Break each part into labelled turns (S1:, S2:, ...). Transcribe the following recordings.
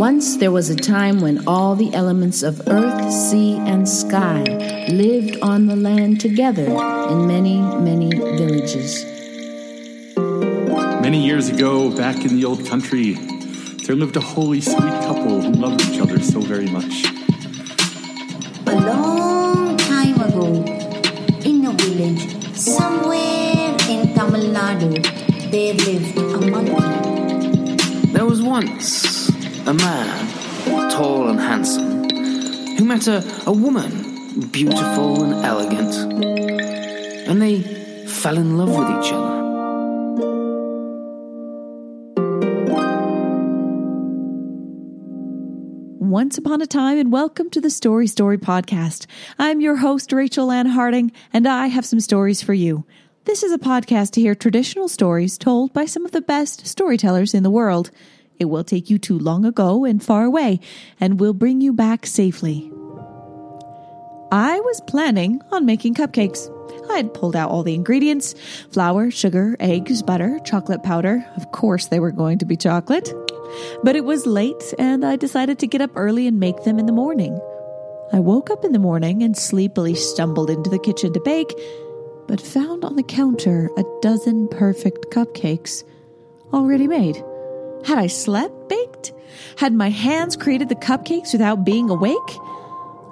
S1: Once there was a time when all the elements of earth, sea, and sky lived on the land together in many, many villages.
S2: Many years ago, back in the old country, there lived a holy, sweet couple who loved each other so very much.
S3: A long time ago, in a village somewhere in Tamil Nadu, there lived a monkey.
S4: There was once a man, tall and handsome, who met a, a woman, beautiful and elegant, and they fell in love with each other.
S5: Once upon a time, and welcome to the Story Story podcast. I'm your host, Rachel Ann Harding, and I have some stories for you. This is a podcast to hear traditional stories told by some of the best storytellers in the world. It will take you to long ago and far away, and will bring you back safely. I was planning on making cupcakes. I had pulled out all the ingredients flour, sugar, eggs, butter, chocolate powder. Of course, they were going to be chocolate. But it was late, and I decided to get up early and make them in the morning. I woke up in the morning and sleepily stumbled into the kitchen to bake, but found on the counter a dozen perfect cupcakes already made. Had I slept baked? Had my hands created the cupcakes without being awake?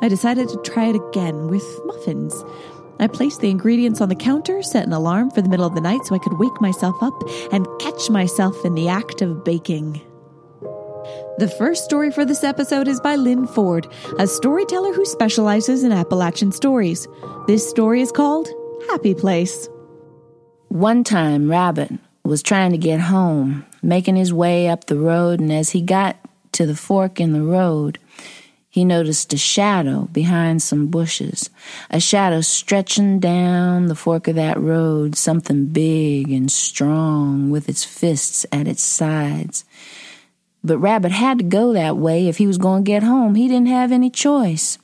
S5: I decided to try it again with muffins. I placed the ingredients on the counter, set an alarm for the middle of the night so I could wake myself up and catch myself in the act of baking. The first story for this episode is by Lyn Ford, a storyteller who specializes in Appalachian stories. This story is called Happy Place.
S1: One time, Rabbit was trying to get home, making his way up the road, and as he got to the fork in the road, he noticed a shadow behind some bushes, a shadow stretching down the fork of that road, something big and strong with its fists at its sides. But Rabbit had to go that way if he was going to get home. He didn't have any choice.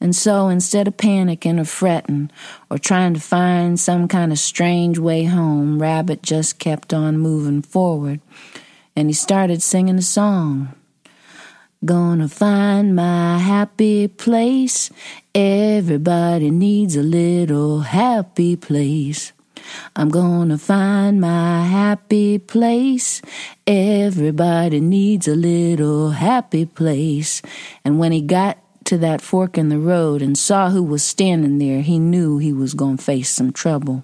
S1: And so instead of panicking or fretting or trying to find some kind of strange way home, Rabbit just kept on moving forward. And he started singing a song. Gonna find my happy place. Everybody needs a little happy place. I'm gonna find my happy place. Everybody needs a little happy place. And when he got to that fork in the road and saw who was standing there, he knew he was going to face some trouble.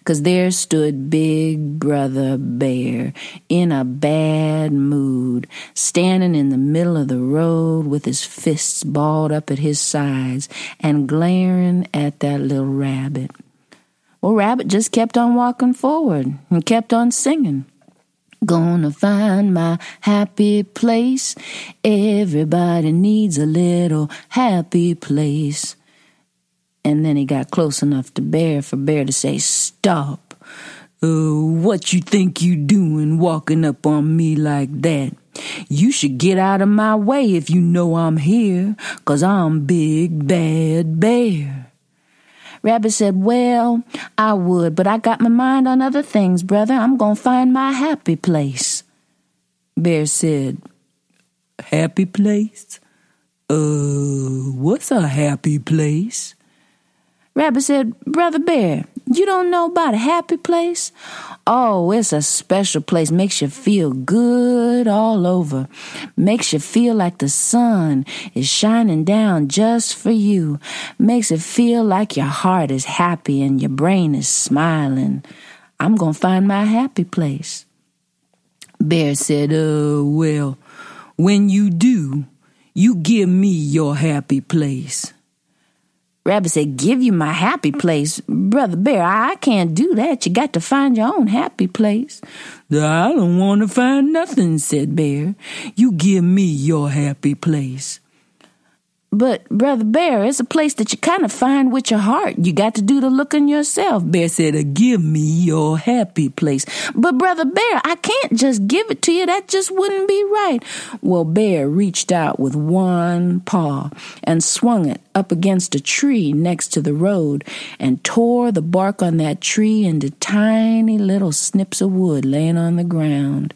S1: Because there stood Big Brother Bear in a bad mood, standing in the middle of the road with his fists balled up at his sides and glaring at that little rabbit. Well, Rabbit just kept on walking forward and kept on singing. Gonna find my happy place. Everybody needs a little happy place. And then he got close enough to Bear for Bear to say, Stop. Uh, what you think you doing walking up on me like that? You should get out of my way if you know I'm here, 'cause I'm Big Bad Bear. Rabbit said, Well, I would, but I got my mind on other things, brother. I'm going to find my happy place. Bear said, Happy place? Uh, what's a happy place? Rabbit said, Brother Bear, you don't know about a happy place? Oh, it's a special place. Makes you feel good all over. Makes you feel like the sun is shining down just for you. Makes it feel like your heart is happy and your brain is smiling. I'm going to find my happy place. Bear said, Uh, well, when you do, you give me your happy place. Rabbit said, Give you my happy place. Brother Bear, I can't do that. You got to find your own happy place. I don't want to find nothing, said Bear. You give me your happy place. But, Brother Bear, it's a place that you kind of find with your heart. You got to do the looking yourself. Bear said, uh, Give me your happy place. But, Brother Bear, I can't just give it to you. That just wouldn't be right. Well, Bear reached out with one paw and swung it up against a tree next to the road and tore the bark on that tree into tiny little snips of wood laying on the ground.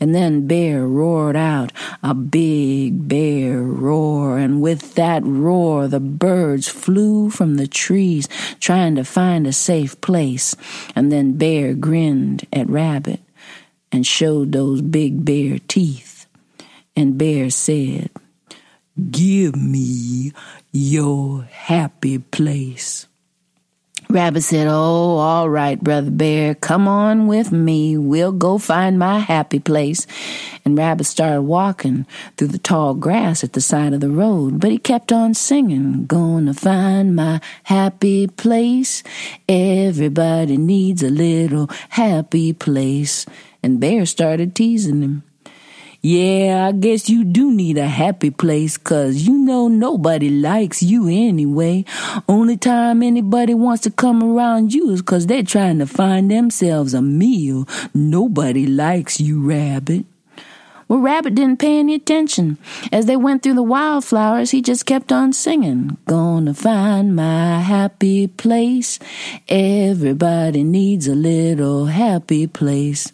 S1: And then Bear roared out a big bear roar, and with that roar, the birds flew from the trees trying to find a safe place. And then Bear grinned at Rabbit and showed those big bear teeth. And Bear said, Give me your happy place. Rabbit said, Oh, all right, Brother Bear, come on with me. We'll go find my happy place. And Rabbit started walking through the tall grass at the side of the road, but he kept on singing, Gonna find my happy place. Everybody needs a little happy place. And Bear started teasing him. Yeah, I guess you do need a happy place, cause you know nobody likes you anyway. Only time anybody wants to come around you is cause they're trying to find themselves a meal. Nobody likes you, Rabbit. Well, Rabbit didn't pay any attention. As they went through the wildflowers, he just kept on singing. Gonna find my happy place. Everybody needs a little happy place.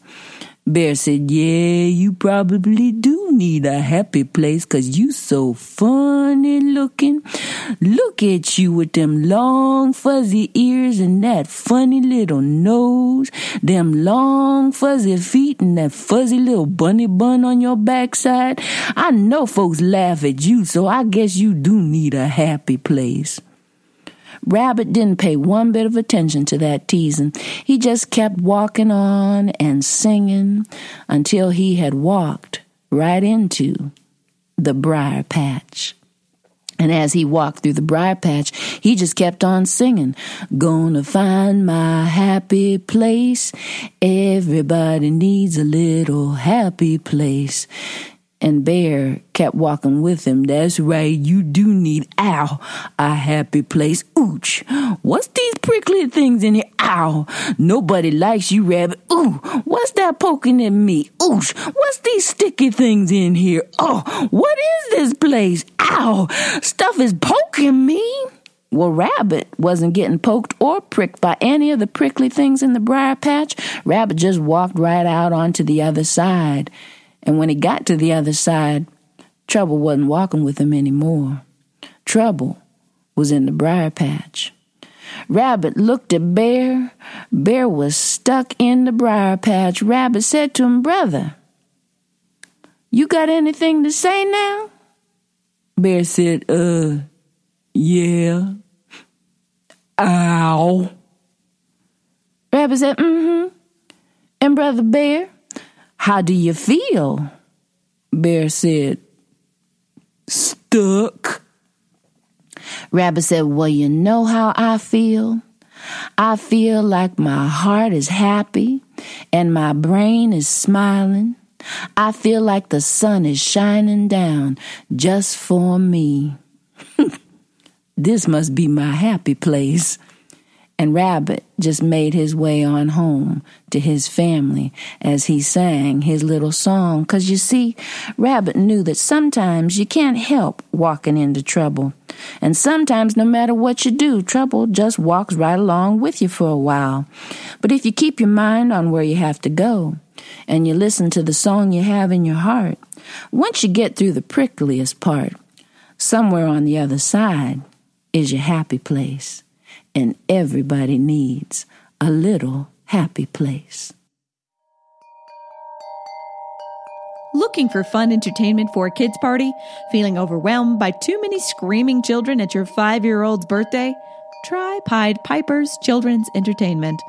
S1: Bear said, Yeah, you probably do need a happy place 'cause you so funny looking. Look at you with them long fuzzy ears and that funny little nose, them long fuzzy feet and that fuzzy little bunny bun on your backside. I know folks laugh at you, so I guess you do need a happy place. Rabbit didn't pay one bit of attention to that teasing. He just kept walking on and singing until he had walked right into the briar patch. And as he walked through the briar patch, he just kept on singing, Gonna find my happy place. Everybody needs a little happy place. And Bear kept walking with him. That's right, you do need, ow, a happy place. Ooch, what's these prickly things in here? Ow, nobody likes you, Rabbit. Ooh, what's that poking at me? Ooch, what's these sticky things in here? Oh, what is this place? Ow, stuff is poking me. Well, Rabbit wasn't getting poked or pricked by any of the prickly things in the briar patch. Rabbit just walked right out onto the other side. And when he got to the other side, Trouble wasn't walking with him anymore. Trouble was in the briar patch. Rabbit looked at Bear. Bear was stuck in the briar patch. Rabbit said to him, Brother, you got anything to say now? Bear said, Uh, yeah. Ow. Rabbit said, Mm hmm. And Brother Bear, how do you feel? Bear said, Stuck. Rabbit said, Well, you know how I feel? I feel like my heart is happy and my brain is smiling. I feel like the sun is shining down just for me. this must be my happy place. And Rabbit just made his way on home to his family as he sang his little song. Because you see, Rabbit knew that sometimes you can't help walking into trouble. And sometimes, no matter what you do, trouble just walks right along with you for a while. But if you keep your mind on where you have to go, and you listen to the song you have in your heart, once you get through the prickliest part, somewhere on the other side is your happy place and everybody needs a little happy place.
S5: Looking for fun entertainment for a kids' party? Feeling overwhelmed by too many screaming children at your five year old's birthday? Try Pied Piper's Children's Entertainment,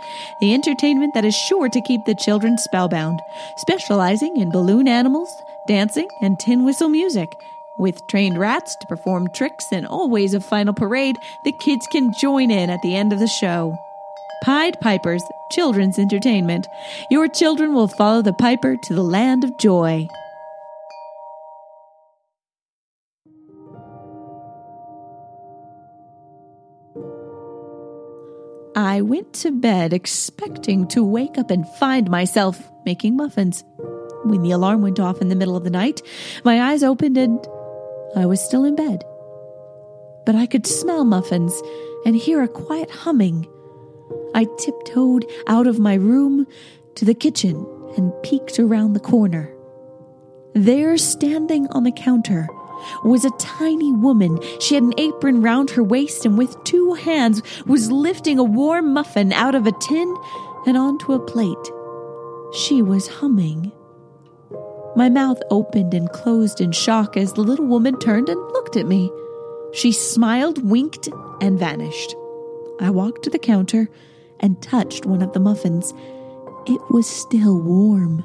S5: the entertainment that is sure to keep the children spellbound, specializing in balloon animals, dancing, and tin whistle music. With trained rats to perform tricks and always a final parade, the kids can join in at the end of the show. Pied Piper's Children's Entertainment. Your children will follow the piper to the land of joy. I went to bed expecting to wake up and find myself making muffins. When the alarm went off in the middle of the night, my eyes opened and I was still in bed. But I could smell muffins and hear a quiet humming. I tiptoed out of my room to the kitchen and peeked around the corner. There, standing on the counter, was a tiny woman. She had an apron round her waist and with two hands was lifting a warm muffin out of a tin and onto a plate. She was humming. My mouth opened and closed in shock as the little woman turned and looked at me. She smiled, winked, and vanished. I walked to the counter and touched one of the muffins. It was still warm.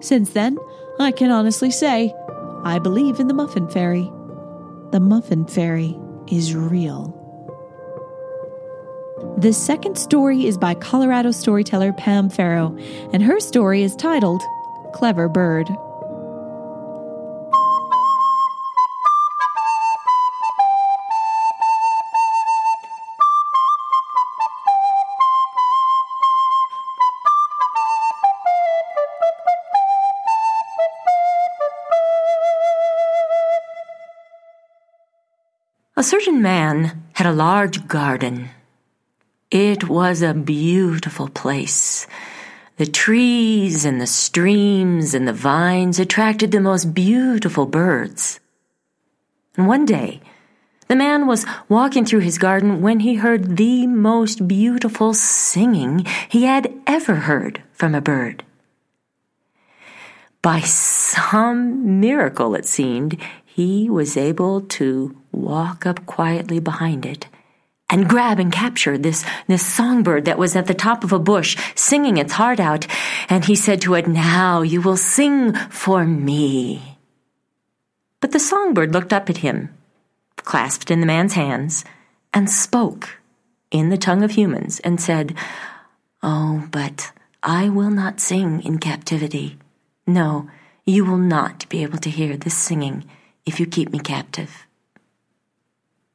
S5: Since then, I can honestly say I believe in the Muffin Fairy. The Muffin Fairy is real. The second story is by Colorado storyteller Pam Faro, and her story is titled Clever Bird.
S6: A certain man had a large garden. It was a beautiful place. The trees and the streams and the vines attracted the most beautiful birds. And one day, the man was walking through his garden when he heard the most beautiful singing he had ever heard from a bird. By some miracle, it seemed, he was able to walk up quietly behind it and grab and capture this, this songbird that was at the top of a bush singing its heart out. And he said to it, Now you will sing for me. But the songbird looked up at him, clasped in the man's hands, and spoke in the tongue of humans and said, Oh, but I will not sing in captivity. No, you will not be able to hear this singing if you keep me captive.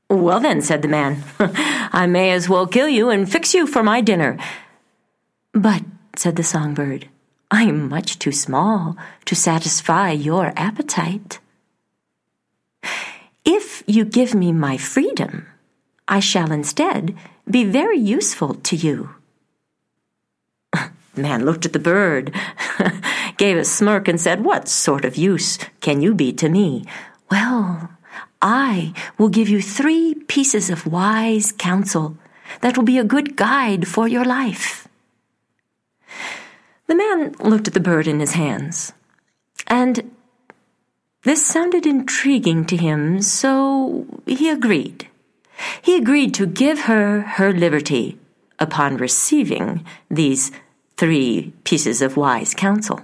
S6: Well, then, said the man, I may as well kill you and fix you for my dinner. But, said the songbird, I am much too small to satisfy your appetite. If you give me my freedom, I shall instead be very useful to you. The man looked at the bird, gave a smirk, and said, What sort of use can you be to me? Well, I will give you three pieces of wise counsel that will be a good guide for your life. The man looked at the bird in his hands, and this sounded intriguing to him, so he agreed. He agreed to give her her liberty upon receiving these three pieces of wise counsel.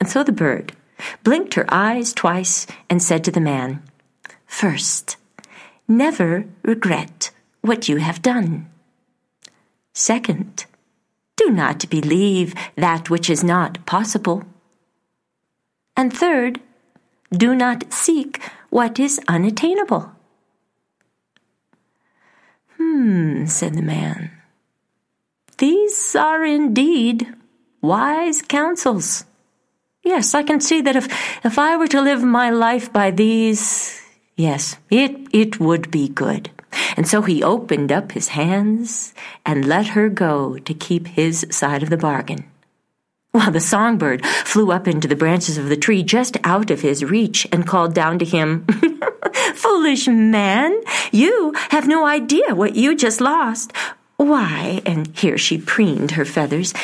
S6: And so the bird blinked her eyes twice, and said to the man, First, never regret what you have done. Second, do not believe that which is not possible. And third, do not seek what is unattainable. Hmm, said the man. These are indeed wise counsels. Yes, I can see that if, if I were to live my life by these, yes, it, it would be good. And so he opened up his hands and let her go to keep his side of the bargain. While the songbird flew up into the branches of the tree just out of his reach and called down to him, Foolish man, you have no idea what you just lost. Why, and here she preened her feathers,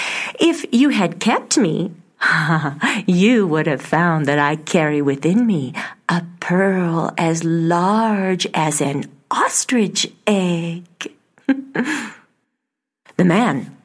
S6: if you had kept me, you would have found that I carry within me a pearl as large as an ostrich egg. the man,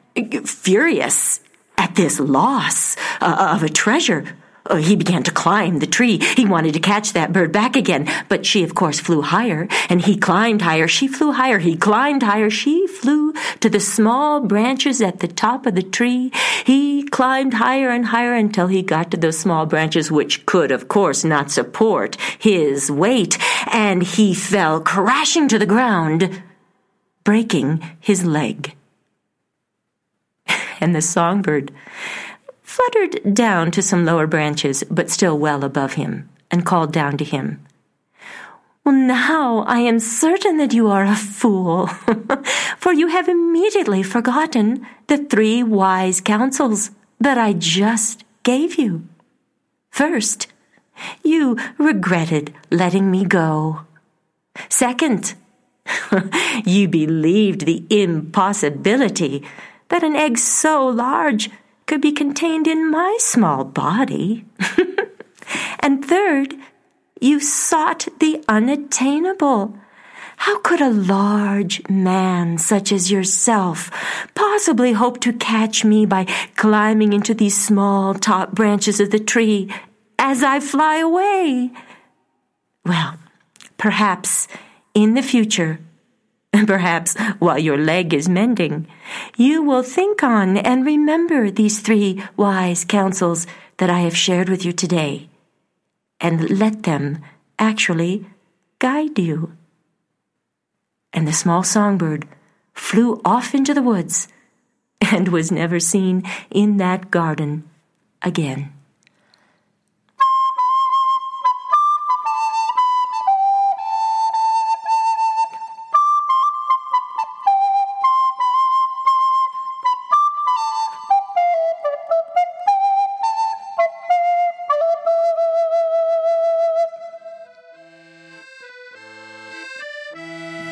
S6: furious at this loss uh, of a treasure, uh, he began to climb the tree. He wanted to catch that bird back again, but she, of course, flew higher, and he climbed higher. She flew higher. He climbed higher. She flew to the small branches at the top of the tree. He climbed higher and higher until he got to those small branches, which could, of course, not support his weight, and he fell crashing to the ground, breaking his leg. and the songbird fluttered down to some lower branches, but still well above him, and called down to him. Well, now I am certain that you are a fool, for you have immediately forgotten the three wise counsels that I just gave you. First, you regretted letting me go. Second, you believed the impossibility that an egg so large could be contained in my small body. and third, you sought the unattainable. How could a large man such as yourself possibly hope to catch me by climbing into these small top branches of the tree as I fly away? Well, perhaps in the future, perhaps while your leg is mending, you will think on and remember these three wise counsels that I have shared with you today, and let them actually guide you. And the small songbird flew off into the woods and was never seen in that garden again.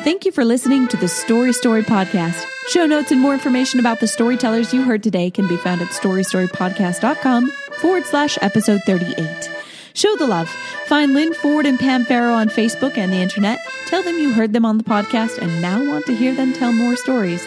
S5: Thank you for listening to the Story Story Podcast. Show notes and more information about the storytellers you heard today can be found at storystorypodcast.com forward slash episode 38. Show the love. Find Lyn Ford and Pam Faro on Facebook and the internet. Tell them you heard them on the podcast and now want to hear them tell more stories.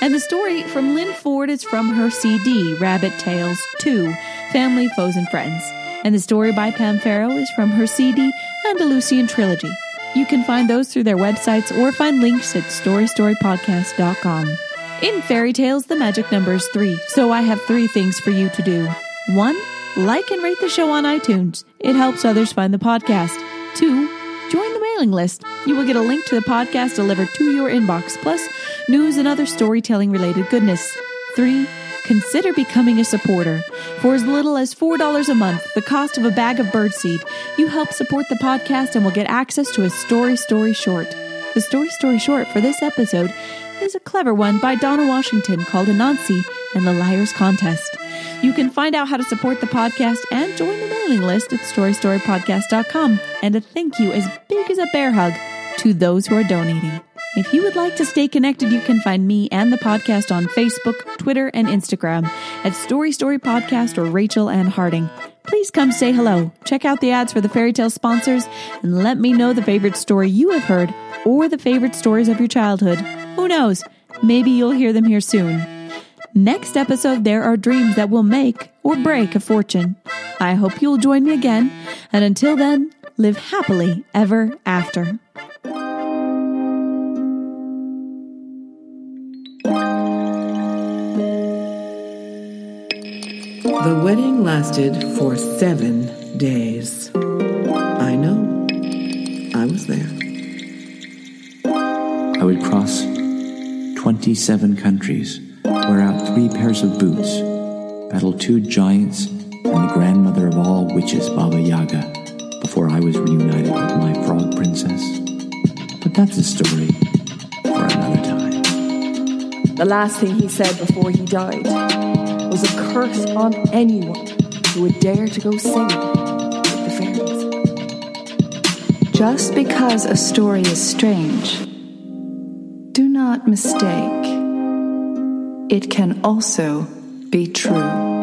S5: And the story from Lyn Ford is from her CD, Rabbit Tales 2 Family, Foes, and Friends. And the story by Pam Faro is from her CD, Andalusian Trilogy. You can find those through their websites or find links at storystorypodcast.com. In fairy tales, the magic number is three, so I have three things for you to do. One, like and rate the show on iTunes. It helps others find the podcast. Two, join the mailing list. You will get a link to the podcast delivered to your inbox, plus news and other storytelling related goodness. Three, consider becoming a supporter. For as little as $4 a month, the cost of a bag of birdseed, you help support the podcast and will get access to a story story short. The story story short for this episode is a clever one by Donna Washington called Anansi and the Liars Contest. You can find out how to support the podcast and join the mailing list at storystorypodcast.com. And a thank you as big as a bear hug to those who are donating. If you would like to stay connected, you can find me and the podcast on Facebook, Twitter, and Instagram at Story Story Podcast or Rachel Ann Harding. Please come say hello, check out the ads for the fairy tale sponsors, and let me know the favorite story you have heard or the favorite stories of your childhood. Who knows? Maybe you'll hear them here soon. Next episode, there are dreams that will make or break a fortune. I hope you'll join me again, and until then, live happily ever after.
S7: The wedding lasted for seven days. I know. I was there.
S8: I would cross 27 countries, wear out three pairs of boots, battle two giants and the grandmother of all witches, Baba Yaga, before I was reunited with my frog princess. But that's a story for another time.
S9: The last thing he said before he died was a curse on anyone who would dare to go singing with the fairies.
S10: Just because a story is strange, do not mistake. It can also be true.